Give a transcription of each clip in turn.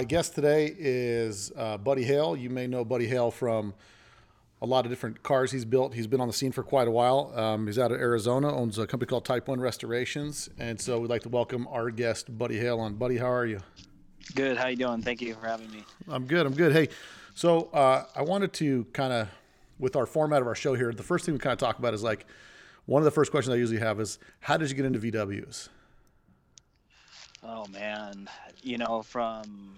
My guest today is uh, Buddy Hale. You may know Buddy Hale from a lot of different cars he's built. He's been on the scene for quite a while. Um, he's out of Arizona, owns a company called Type One Restorations, and so we'd like to welcome our guest Buddy Hale on. Buddy, how are you? Good. How you doing? Thank you for having me. I'm good. I'm good. Hey, so uh, I wanted to kind of, with our format of our show here, the first thing we kind of talk about is like one of the first questions I usually have is how did you get into VWs? Oh man, you know from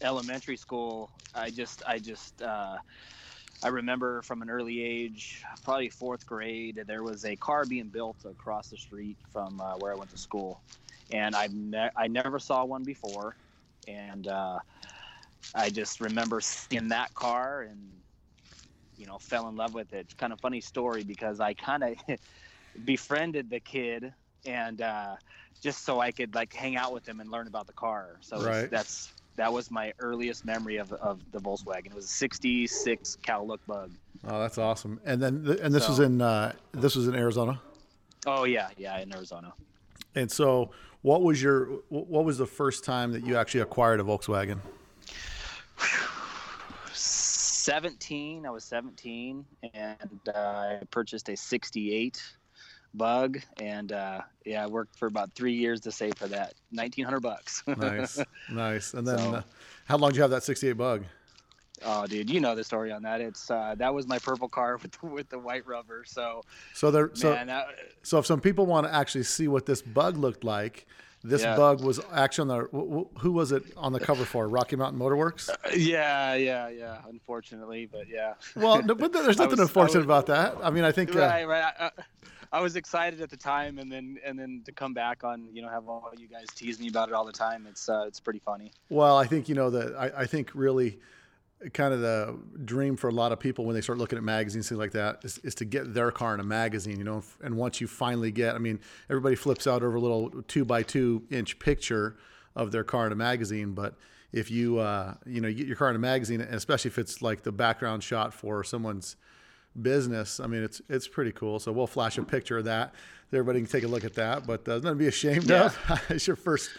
elementary school, I just I just uh, I remember from an early age, probably fourth grade, there was a car being built across the street from uh, where I went to school, and I ne- I never saw one before, and uh, I just remember seeing that car and you know fell in love with it. Kind of funny story because I kind of befriended the kid and uh, just so I could like hang out with him and learn about the car. So Right. that's that was my earliest memory of, of the Volkswagen. It was a '66 Cal Look Bug. Oh, that's awesome. And then th- and this was in uh, this was in Arizona. Oh yeah, yeah, in Arizona. And so, what was your what was the first time that you actually acquired a Volkswagen? 17. I was 17, and uh, I purchased a '68 Bug, and uh, yeah, I worked for about three years to save for that. 1,900 bucks. Nice, nice. And then, So- uh, how long did you have that '68 Bug? Oh, dude, you know the story on that. It's uh, that was my purple car with the, with the white rubber. So, So there, so man, that, so if some people want to actually see what this bug looked like, this Yeah. bug was actually on the wh- wh- who was it on the cover for? Rocky Mountain Motorworks. yeah, yeah, yeah. Unfortunately, but yeah. Well, no, but there's nothing was- unfortunate was- about that. I mean, I think. Uh, right, right. I, I, was excited at the time, and then and then to come back on, you know, have all you guys tease me about it all the time. It's uh, it's pretty funny. Well, I think you know that I, I think really kind of the dream for a lot of people when they start looking at magazines things like that is, is to get their car in a magazine you know and once you finally get i mean everybody flips out over a little two by two inch picture of their car in a magazine but if you uh, you know you get your car in a magazine especially if it's like the background shot for someone's business i mean it's it's pretty cool so we'll flash a picture of that everybody can take a look at that but uh, nothing to be ashamed Yeah. of it's your first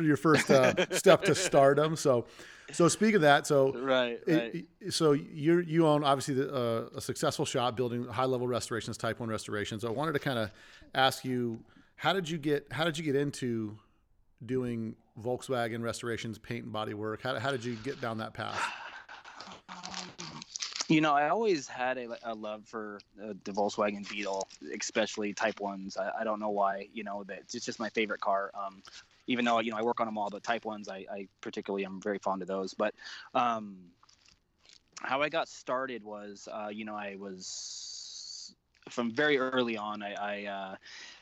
your first uh, step to stardom so so speaking of that so Right, right. it- so you you own obviously the, uh, a successful shop building high level restorations, type one restorations. I wanted to kind of ask you, how did you get how did you get into doing Volkswagen restorations, paint and body work? How, how did you get down that path? You know, I always had a, a love for uh, the Volkswagen Beetle, especially Type Ones. I, I don't know why. You know, that it's just my favorite car. Um, even though you know I work on them all, but Type Ones, I, I particularly am very fond of those. But um, how I got started was, uh, you know, I was from very early on. I, I uh,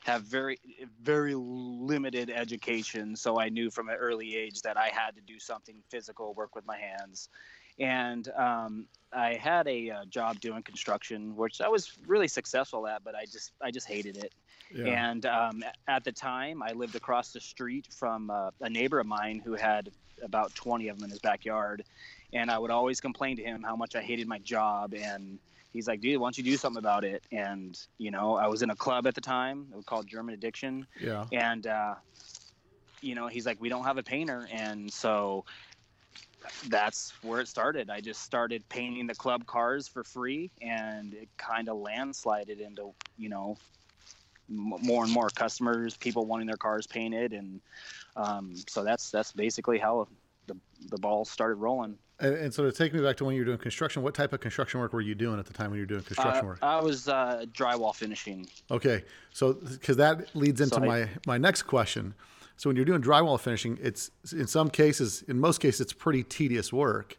have very very limited education, so I knew from an early age that I had to do something physical, work with my hands, and um, I had a uh, job doing construction, which I was really successful at, but I just I just hated it. Yeah. And um, at the time, I lived across the street from uh, a neighbor of mine who had about 20 of them in his backyard. And I would always complain to him how much I hated my job. And he's like, dude, why don't you do something about it? And, you know, I was in a club at the time. It was called German Addiction. yeah. And, uh, you know, he's like, we don't have a painter. And so that's where it started. I just started painting the club cars for free, and it kind of landslided into, you know, more and more customers, people wanting their cars painted, and um, so that's that's basically how the the ball started rolling. And, and so to take me back to when you were doing construction, what type of construction work were you doing at the time when you were doing construction Uh, work? I was uh, drywall finishing. Okay, so because that leads into So I- my my next question. So when you're doing drywall finishing, it's in some cases, in most cases, it's pretty tedious work,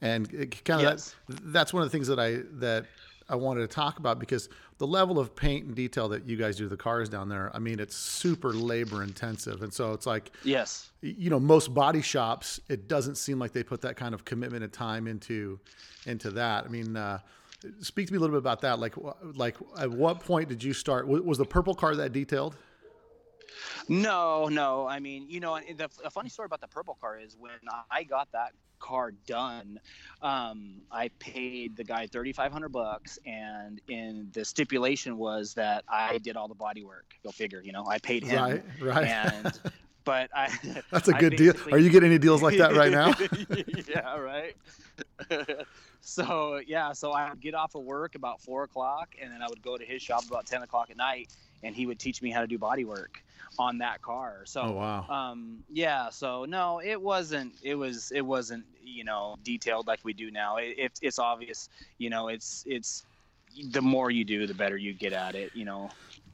and it kind of Yes. that, that's one of the things that I that I wanted to talk about because the level of paint and detail that you guys do the cars down there, I mean, it's super labor intensive, and so it's like Yes. you know most body shops it doesn't seem like they put that kind of commitment and time into into that. I mean uh, speak to me a little bit about that. Like like at what point did you start was the purple car that detailed No, no. I mean, you know, the, the funny story about the purple car is when I got that car done, um, I paid the guy thirty five hundred bucks, and in the stipulation was that I did all the body work. Go figure. You know, I paid him, right right and but I. That's a good deal. Are you getting any deals like that right now? yeah, right. so yeah, so I would get off of work about four o'clock, and then I would go to his shop about ten o'clock at night, and he would teach me how to do body work on that car. So Oh wow. um yeah so no it wasn't it was it wasn't you know detailed like we do now it, it, it's obvious you know it's it's the more you do the better you get at it you know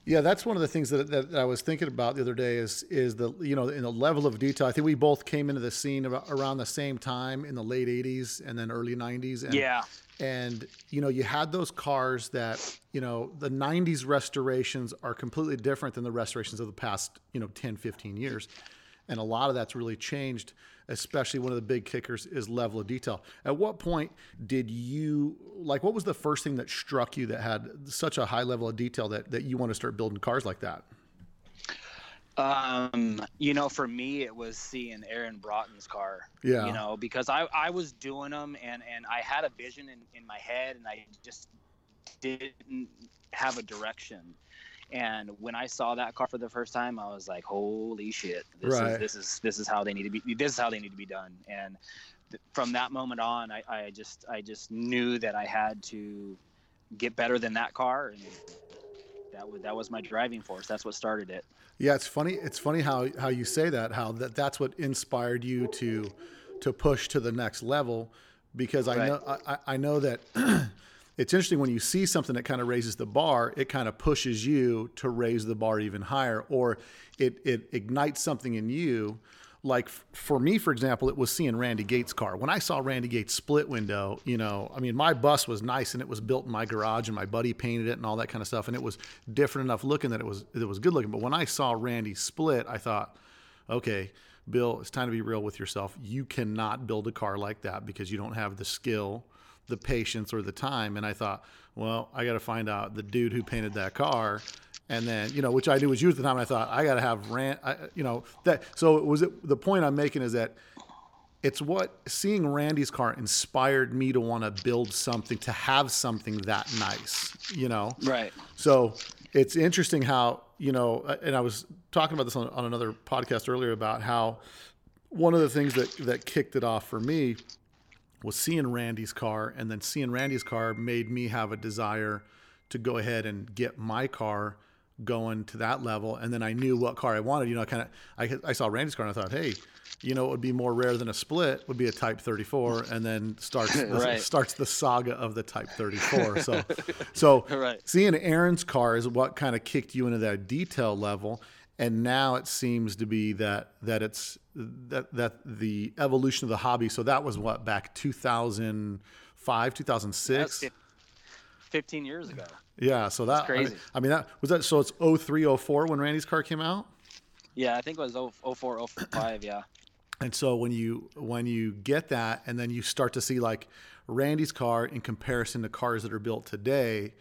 Yeah, that's one of the things that, that I was thinking about the other day is is the you know in the level of detail. I think we both came into the scene about, around the same time in the late '80s and then early '90s. And, yeah and you know you had those cars that you know the 90s restorations are completely different than the restorations of the past you know 10 15 years. And a lot of that's really changed especially one of the big kickers is level of detail. At what point did you like what was the first thing that struck you that had such a high level of detail that, that you want to start building cars like that Um, you know, for me, it was seeing Aaron Broughton's car. Yeah. You know, because I, I was doing them and, and I had a vision in, in my head and I just didn't have a direction. And when I saw that car for the first time, I was like, "Holy shit! This Right. is this is this is how they need to be. This is how they need to be done." And th- from that moment on, I, I just I just knew that I had to get better than that car, and that was that was my driving force. That's what started it. Yeah, it's funny. It's funny how how you say that. How that that's what inspired you to to push to the next level. Because I Right. know I, I- I know that it's interesting when you see something that kind of raises the bar. It kind of pushes you to raise the bar even higher, or it it ignites something in you. Like for me, for example, it was seeing Randy Gates' car. When I saw Randy Gates' split window, you know, I mean, my bus was nice and it was built in my garage, and my buddy painted it and all that kind of stuff, and it was different enough looking that it was it was good looking. But when I saw Randy split, I thought, okay, Bill, it's time to be real with yourself. You cannot build a car like that because you don't have the skill, the patience, or the time. And I thought, well, I got to find out the dude who painted that car. And then, you know, which I knew was you at the time. I thought I got to have rant, I, you know, that. So it was it, the point I'm making is that it's what seeing Randy's car inspired me to want to build something, to have something that nice, you know? Right. So it's interesting how, you know, and I was talking about this on, on another podcast earlier about how one of the things that, that kicked it off for me was seeing Randy's car, and then seeing Randy's car made me have a desire to go ahead and get my car going to that level. And then I knew what car I wanted. You know, I kind of, I, I saw Randy's car and I thought, hey, you know, it would be more rare than a split would be a Type 34, and then starts the, Right. starts the saga of the Type 34. So, so Right. seeing Aaron's car is what kind of kicked you into that detail level and now it seems to be that that it's that that the evolution of the hobby so that was what back 2005 2006 15 years ago. Yeah so that I mean- I mean, that was that so it's 03 04 when Randy's car came out Yeah, I think it was 0- 04, 05, yeah. And so when you when you get that, and then you start to see like Randy's car in comparison to cars that are built today,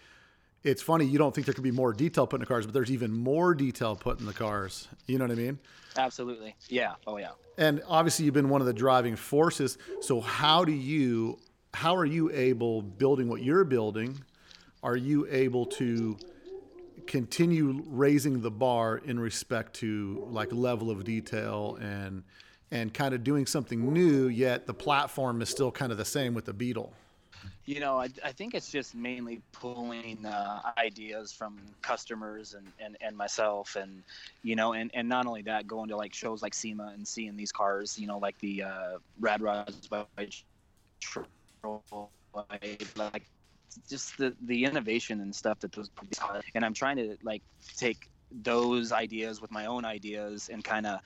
it's funny. You don't think there could be more detail put in the cars, but there's even more detail put in the cars. You know what I mean? Absolutely. Yeah. Oh, yeah. And obviously, you've been one of the driving forces. So how do you how are you able building what you're building? Are you able to continue raising the bar in respect to like level of detail and and kind of doing something new yet the platform is still kind of the same with the beetle? You know, I, I think it's just mainly pulling uh, ideas from customers and, and, and myself, and you know, and, and not only that, going to like shows like SEMA and seeing these cars, you know, like the uh, Rad Rods by like just the the innovation and stuff that those and I'm trying to like take those ideas with my own ideas and kind of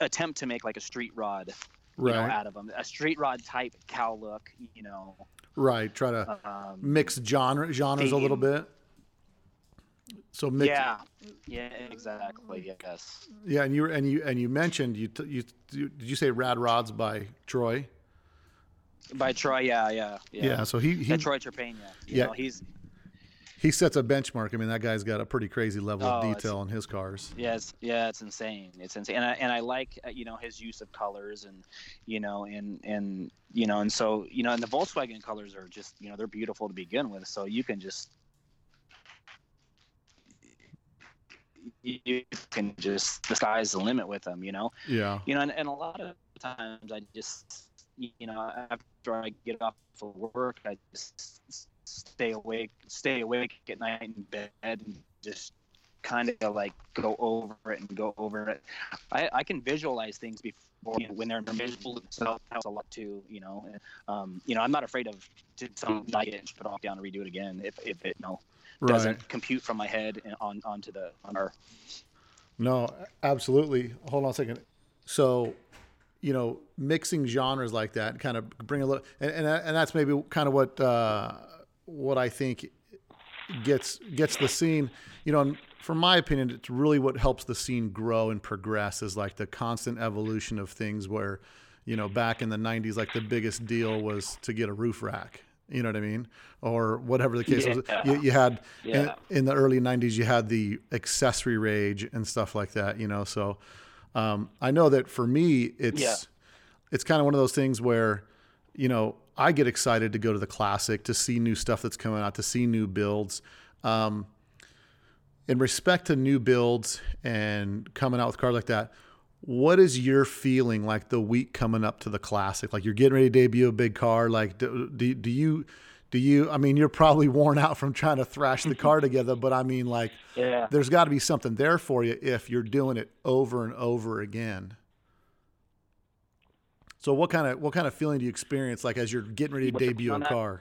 attempt to make like a street rod you know, out of them. A street rod type Cal Look, you know. right try to Um, mix genre genres a little bit so mix, yeah, yeah, exactly. Yes. yeah and you and you and you mentioned you t- you you- did you say rad rods by troy By Troy, yeah, yeah, yeah. yeah, so he he, Yeah, Troy Trepanier. You Yeah. know, he's he sets a benchmark i mean that guy's got a pretty crazy level of Oh, it's- detail on his cars yeah, it's, yeah, it's insane. It's insane, and I, and I like uh, you know his use of colors and you know and and you know and so you know and the Volkswagen colors are just you know they're beautiful to begin with. So you can just you can just the sky's the limit with them. You know. Yeah. You know, and, and a lot of times I just you know after I get off of work, I just stay awake, stay awake at night in bed and just kind of like go over it and go over it. I, I can visualize things before you know, when they're visual itself helps a lot too. You know, um, you know, I'm not afraid of to some and put it off down and redo it again if, if it you know doesn't Right. compute from my head and on onto the on our No, absolutely. Hold on a second. So, you know, mixing genres like that, kind of bring a little, and and, and that's maybe kind of what uh, what I think gets gets the scene. You know, and from my opinion, it's really what helps the scene grow and progress is like the constant evolution of things. Where, you know, back in the '90s, like the biggest deal was to get a roof rack. You know what I mean, or whatever the case was. You, you had Yeah. in, in the early '90s, you had the accessory rage and stuff like that. You know, so um, I know that for me, it's Yeah. it's kind of one of those things where, you know, I get excited to go to the classic to see new stuff that's coming out, to see new builds. Um, in respect to new builds and coming out with cars like that, what is your feeling like the week coming up to the classic? Like you're getting ready to debut a big car. Like do, do, do you do you? I mean, you're probably worn out from trying to thrash the car together, but I mean, like yeah there's got to be something there for you if you're doing it over and over again. So what kind of what kind of feeling do you experience like as you're getting ready to debut a car?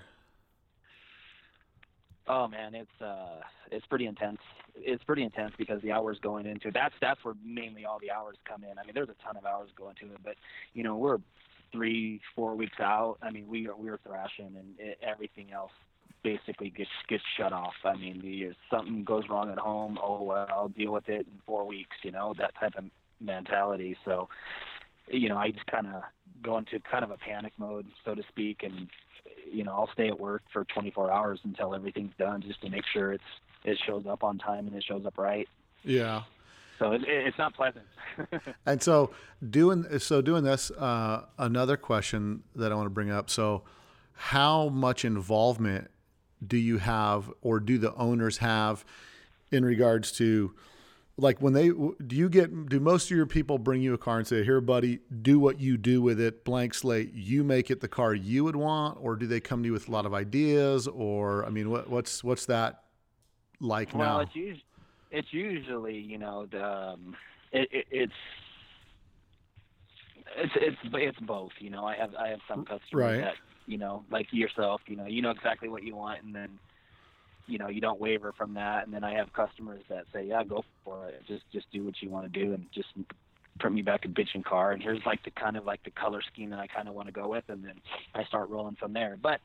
Oh man, it's uh, it's pretty intense. It's pretty intense because the hours going into it. That's that's where mainly all the hours come in. I mean, there's a ton of hours going to it, but you know, we're three, four weeks out. I mean, we are we're thrashing, and it, everything else basically gets gets shut off. I mean, the, something goes wrong at home, oh well, I'll deal with it in four weeks. You know, that type of mentality. So, you know, I just kind of go into kind of a panic mode, so to speak, and you know, I'll stay at work for 24 hours until everything's done, just to make sure it's it shows up on time and it shows up right. Yeah. So it, it's not pleasant. And so doing so doing this, uh, another question that I want to bring up. So, how much involvement do you have, or do the owners have, in regards to, like when they do you get do most of your people bring you a car and say, "Here, buddy, do what you do with it, blank slate. You make it the car you would want," or do they come to you with a lot of ideas, or I mean, what what's what's that like well, now? it's usually it's usually you know the um, it, it, it's. It's it's it's both, you know. I have I have some customers Right. that you know, like yourself, you know, you know exactly what you want, and then you know you don't waver from that. And then I have customers that say, yeah, go for it, just just do what you want to do, and just put me back a bitching car. And here's like the kind of like the color scheme that I kind of want to go with, and then I start rolling from there. But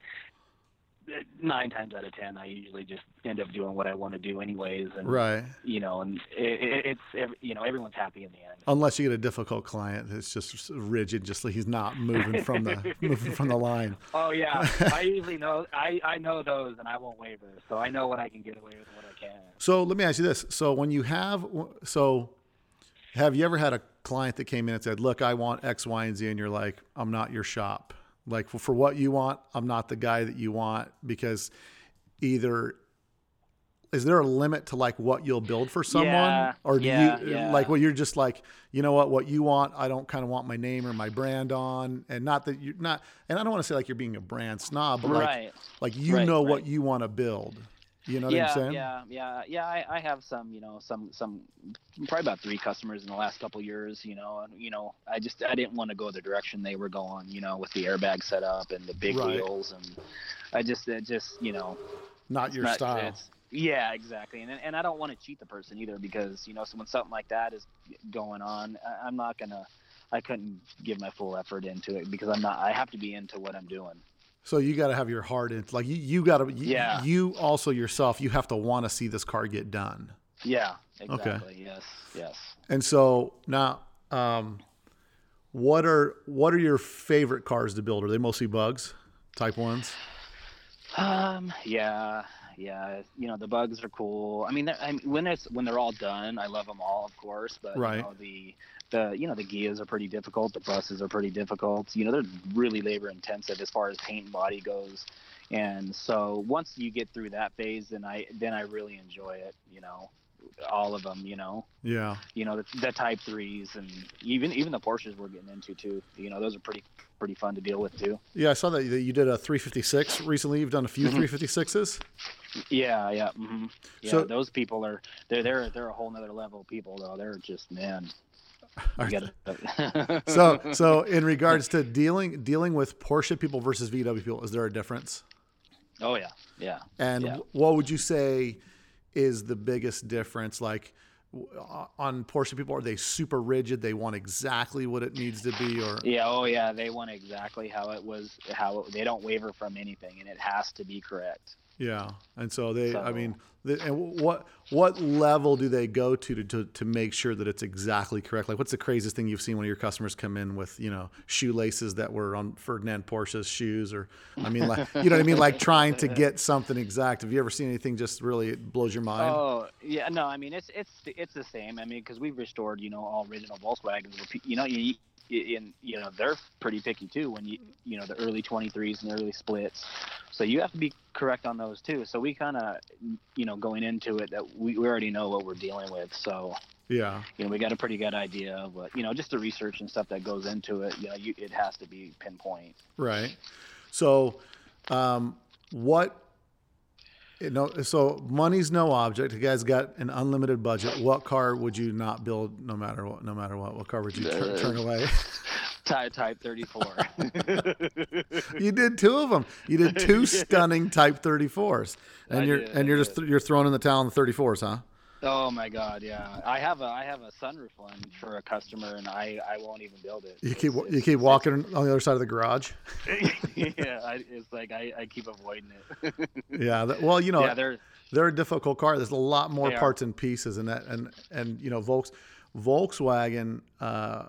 nine times out of ten, I usually just end up doing what I want to do anyways, and right. you know, and it, it, it's you know everyone's happy in the end. Unless you get a difficult client that's just rigid, just like he's not moving from the moving from the line. Oh yeah, I usually know I I know those, and I won't waver, so I know what I can get away with and what I can. So let me ask you this: so when you have, so have you ever had a client that came in and said, "Look, I want X, Y, and Z," and you're like, "I'm not your shop. Like for, what you want, I'm not the guy that you want because either." Is there a limit to like what you'll build for someone, Yeah, or do yeah, you yeah. like well you're just like, you know what, what you want, I don't kind of want my name or my brand on, and not that you're not, and I don't want to say like you're being a brand snob, but like right. like you Right, know what you want to build. You know what yeah, I'm saying? yeah, yeah, yeah. I, I have some, you know, some, some, probably about three customers in the last couple years, you know, and you know, I just, I didn't want to go the direction they were going, you know, with the airbag setup and the big Right. wheels, and I just, it just, you know, Not your not- style. yeah, exactly, and and I don't want to cheat the person either because you know, so when something like that is going on, I, I'm not gonna, I couldn't give my full effort into it because I'm not, I have to be into what I'm doing. So you got to have your heart in. Like you, you got to. You, Yeah. You also yourself, you have to want to see this car get done. Yeah, exactly. Yes, yes. And so now, um, what are what are your favorite cars to build? Are they mostly bugs, type ones? Um, yeah, yeah. You know, the bugs are cool. I mean, I mean, when it's when they're all done, I love them all, of course. But Right. you know, the the you know the Ghias are pretty difficult. The buses are pretty difficult. You know, they're really labor intensive as far as paint and body goes. And so once you get through that phase, then I then I really enjoy it. You know, all of them. You know, Yeah. you know the, the Type threes and even even the Porsches we're getting into too. You know, those are pretty pretty fun to deal with too. Yeah, I saw that you did a 356 recently. You've done a few Mhm. 356s. Yeah, yeah, hmm yeah. So- those people are they're they're they're a whole nother level of people though. They're just man. Are You gotta, so so in regards to dealing dealing with Porsche people versus VW people, is there a difference? oh yeah, yeah. And Yeah. what would you say is the biggest difference? Like uh, on Porsche people, are they super rigid? They want exactly what it needs to be, or Yeah, oh yeah, they want exactly how it was. How they don't waver from anything, and it has to be correct. Yeah. And so they, I mean, the, and what what level do they go to, to to to make sure that it's exactly correct? Like, what's the craziest thing you've seen when your customers come in with you know shoelaces that were on Ferdinand Porsche's shoes, or I mean, like you know what I mean, like trying to get something exact. Have you ever seen anything just really blows your mind? Oh yeah, no, I mean it's it's it's the same. I mean because we've restored you know all original Volkswagens. You know you in you know they're pretty picky too when you you know the early 23s and early splits. So you have to be correct on those too. So we kind of you know going into it that we, we already know what we're dealing with. So yeah. you know we got a pretty good idea of what you know just the research and stuff that goes into it. You know you, it has to be pinpoint. Right. So, um, what? You know, so money's no object. You guys got an unlimited budget. What car would you not build, no matter what? No matter what, what car would you tur- Uh, turn away? Type type 34. you did two of them. You did two stunning Type 34s, and I you're did, and you're just did. you're throwing in the towel on the 34s, huh? Oh my God, yeah. I have a I have a sunroof one for a customer, and I I won't even build it. You It's- keep you keep walking on the other side of the garage. yeah, I, it's like I, I keep avoiding it. Yeah. That, well, you know, yeah, they're they're a difficult car. There's a lot more They are. parts and pieces, and that and and you know, Volks, Volkswagen, uh,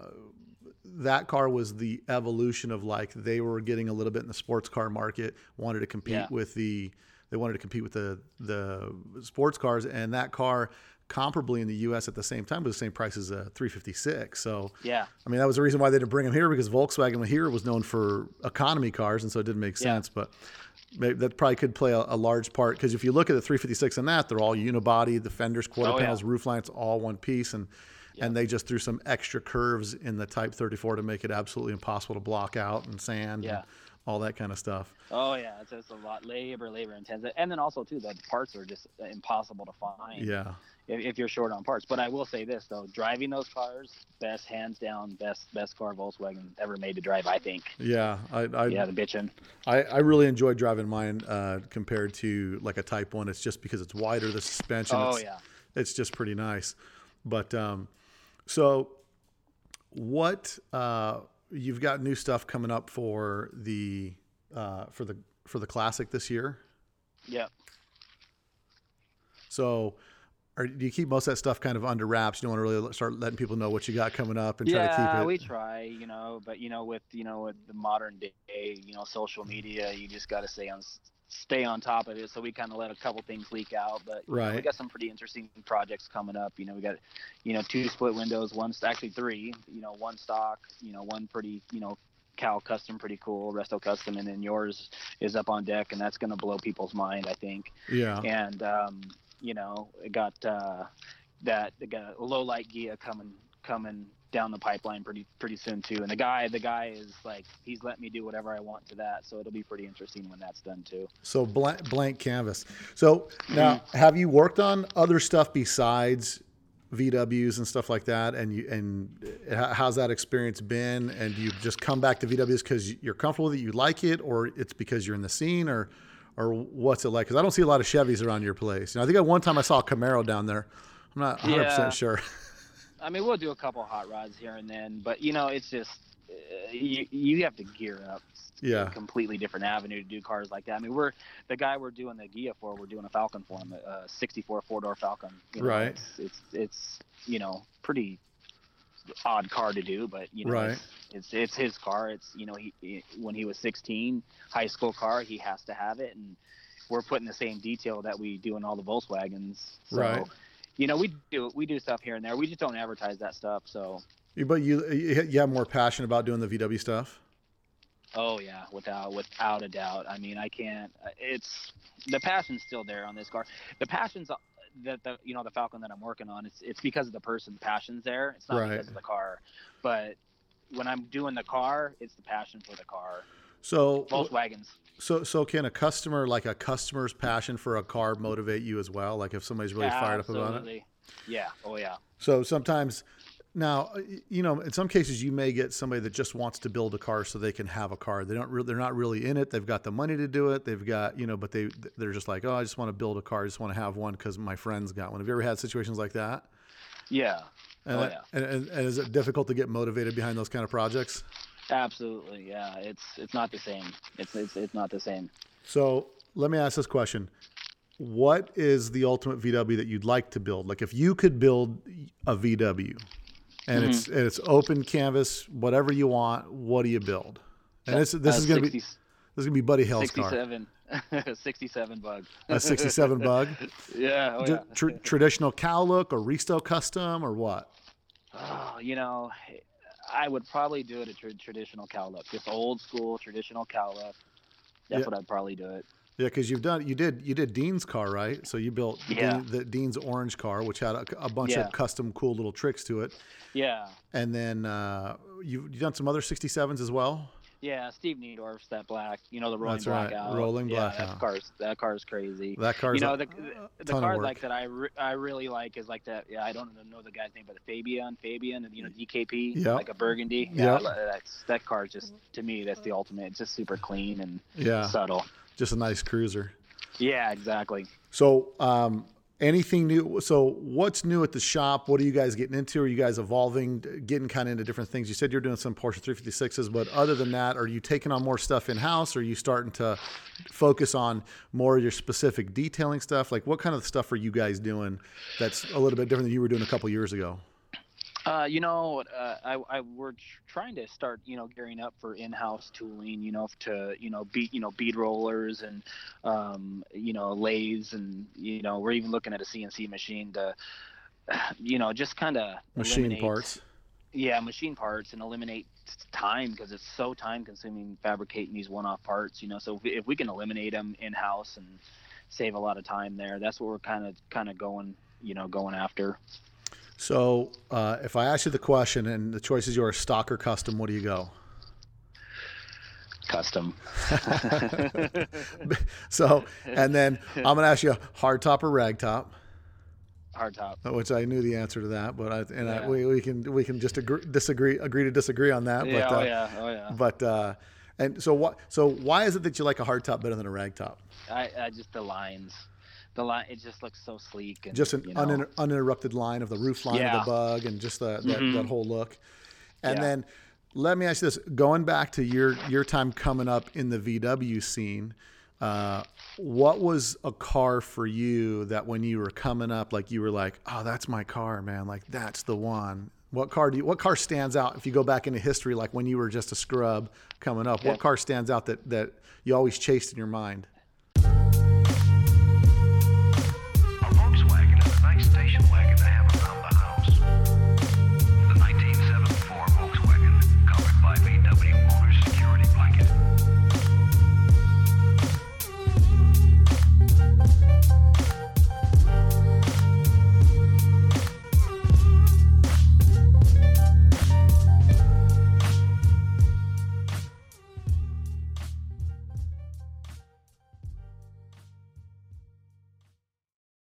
that car was the evolution of like they were getting a little bit in the sports car market, wanted to compete Yeah. with the they wanted to compete with the the sports cars, and that car comparably in the U.S. at the same time was the same price as a 356. So yeah, I mean, that was the reason why they didn't bring them here because Volkswagen here was known for economy cars, and so it didn't make Yeah. sense. But maybe that probably could play a, a large part because if you look at the 356 and that, they're all unibody, the fenders, quarter Oh, yeah. panels, roof lines, all one piece, and and they just threw some extra curves in the Type 34 to make it absolutely impossible to block out and sand, Yeah. and all that kind of stuff. oh yeah, it's just a lot labor labor intensive, and then also too the parts are just impossible to find Yeah, if, if you're short on parts. But I will say this though, driving those cars, best hands down, best best car Volkswagen ever made to drive. I think. yeah. I I, Yeah, the bitchin'. I, I really enjoyed driving mine uh, compared to like a Type One. It's just because it's wider, the suspension. Oh it's, yeah. it's just pretty nice. But um, so what uh, you've got new stuff coming up for the uh, for the for the classic this year. Yeah. So are, do you keep most of that stuff kind of under wraps? You don't want to really start letting people know what you got coming up and try to keep yeah, it. we try, you know, but you know, with you know, with the modern day, you know, social media, you just got to stay on stay on top of it. So we kind of let a couple things leak out, but you know, we got some pretty interesting projects coming up. You know, we got you know two split windows, one actually three. You know, one stock, you know, one pretty, you know. Cal custom, pretty cool. Resto custom, and then yours is up on deck, and that's going to blow people's mind, I think yeah. and um, you know, it got uh, that got a low light Ghia coming coming down the pipeline pretty pretty soon too. And the guy the guy is like he's let me do whatever I want to that, so it'll be pretty interesting when that's done too. So blank, blank canvas. So now, mm-hmm. have you worked on other stuff besides VWs and stuff like that? And you and uh, how's that experience been? And do you just come back to VWs because you're comfortable with it, you like it, or it's because you're in the scene, or or what's it like? Because I don't see a lot of Chevys around your place. You know, I think at one time I saw a Camaro down there. I'm not 100 Yeah. percent sure. I mean, we'll do a couple hot rods here and then, but you know, it's just uh, you you have to gear up. Yeah. A completely different avenue to do cars like that. I mean, we're the guy we're doing the Ghia for. We're doing a Falcon for him, a 64 four door Falcon. You know, Right. It's, it's it's you know pretty odd car to do, but you know, Right. it's, it's it's his car. It's you know he, he when he was 16, high school car, he has to have it, and we're putting the same detail that we do in all the Volkswagens. So, Right. You know, we do we do stuff here and there. We just don't advertise that stuff. So, But you you have more passion about doing the VW stuff. oh yeah, without without a doubt. I mean, I can't. It's the passion's still there on this car. The passion's uh, that the you know the Falcon that I'm working on, it's it's because of the person, the passion's there. It's not Right. because of the car. But when I'm doing the car, it's the passion for the car. So Volkswagens. so so can a customer like a customer's passion for a car motivate you as well? Like if somebody's really fired up about it. Absolutely. Yeah. Oh yeah. So sometimes, now you know, in some cases you may get somebody that just wants to build a car so they can have a car. They don't. Re- they're not really in it. They've got the money to do it. They've got you know, but they they're just like, oh, I just want to build a car. I just want to have one because my friends got one. Have you ever had situations like that? Yeah. And, Oh, that- yeah. and, and, and is it difficult to get motivated behind those kind of projects? Absolutely. Yeah. It's it's not the same. It's it's it's not the same. So let me ask this question. What is the ultimate VW that you'd like to build? Like if you could build a VW and it's Mm-hmm. and it's open canvas, whatever you want, what do you build? And this this Uh, is gonna be this is gonna be Buddy Hale's car. 67 67 bug. A '67 Bug, yeah. Oh, yeah. tr- traditional Cal Look or resto custom or what? Oh, you know, I would probably do it a tra- traditional Cal Look, just old school traditional Cal Look. That's Yeah. what I'd probably do it. Yeah, because you've done you did you did Dean's car right? So you built Yeah. Dean, the Dean's orange car, which had a, a bunch Yeah. of custom cool little tricks to it, Yeah, and then uh, you've, you've done some other '67s as well. Yeah. Steve Niedorf's that black, you know, the rolling That's right, blackout. rolling yeah, blackout. That car's that car's crazy. That car's you know the the of car like that I re- I really like is like that. Yeah, I don't know the guy's name, but the Fabian, Fabian, and you know DKP, Yep. like a Burgundy. Yeah, that's that car just to me that's the ultimate. It's just super clean and Yeah, subtle. just a nice cruiser. Yeah, exactly. So, um, anything new? So, what's new at the shop? What are you guys getting into? Are you guys evolving, getting kind of into different things? You said you're doing some Porsche 356s, but other than that, are you taking on more stuff in house? Are you starting to focus on more of your specific detailing stuff? Like, what kind of stuff are you guys doing that's a little bit different than you were doing a couple years ago? Uh, you know, uh, I, I we're trying to start, you know, gearing up for in-house tooling, you know, to you know beat you know bead rollers and um, you know lathes and you know we're even looking at a CNC machine to you know just kind of Machine parts. Yeah, machine parts and eliminate time because it's so time-consuming fabricating these one-off parts. You know, so if we, if we can eliminate them in-house and save a lot of time there, that's what we're kind of kind of going you know going after. So, uh, if I ask you the question and the choice is yours, stock or custom, what do you go? Custom. So, and then I'm going to ask you hard top or rag top. Hard top. which I knew the answer to that, but I, and I, we, we can we can just agree, disagree agree to disagree on that. Yeah, but, oh uh, yeah, oh yeah. But uh, and so what? So why is it that you like a hard top better than a rag top? I, I just the lines, the line. It just looks so sleek and Just an you know, uninter- uninterrupted line of the roof line of the bug and just the, that Mhm. that whole look. And Yeah. then let me ask you this: going back to your your time coming up in the VW scene. Uh, what was a car for you that when you were coming up, like you were like, "Oh, that's my car, man! Like that's the one." What car do you? What car stands out if you go back into history, like when you were just a scrub coming up? Yeah. What car stands out that that you always chased in your mind?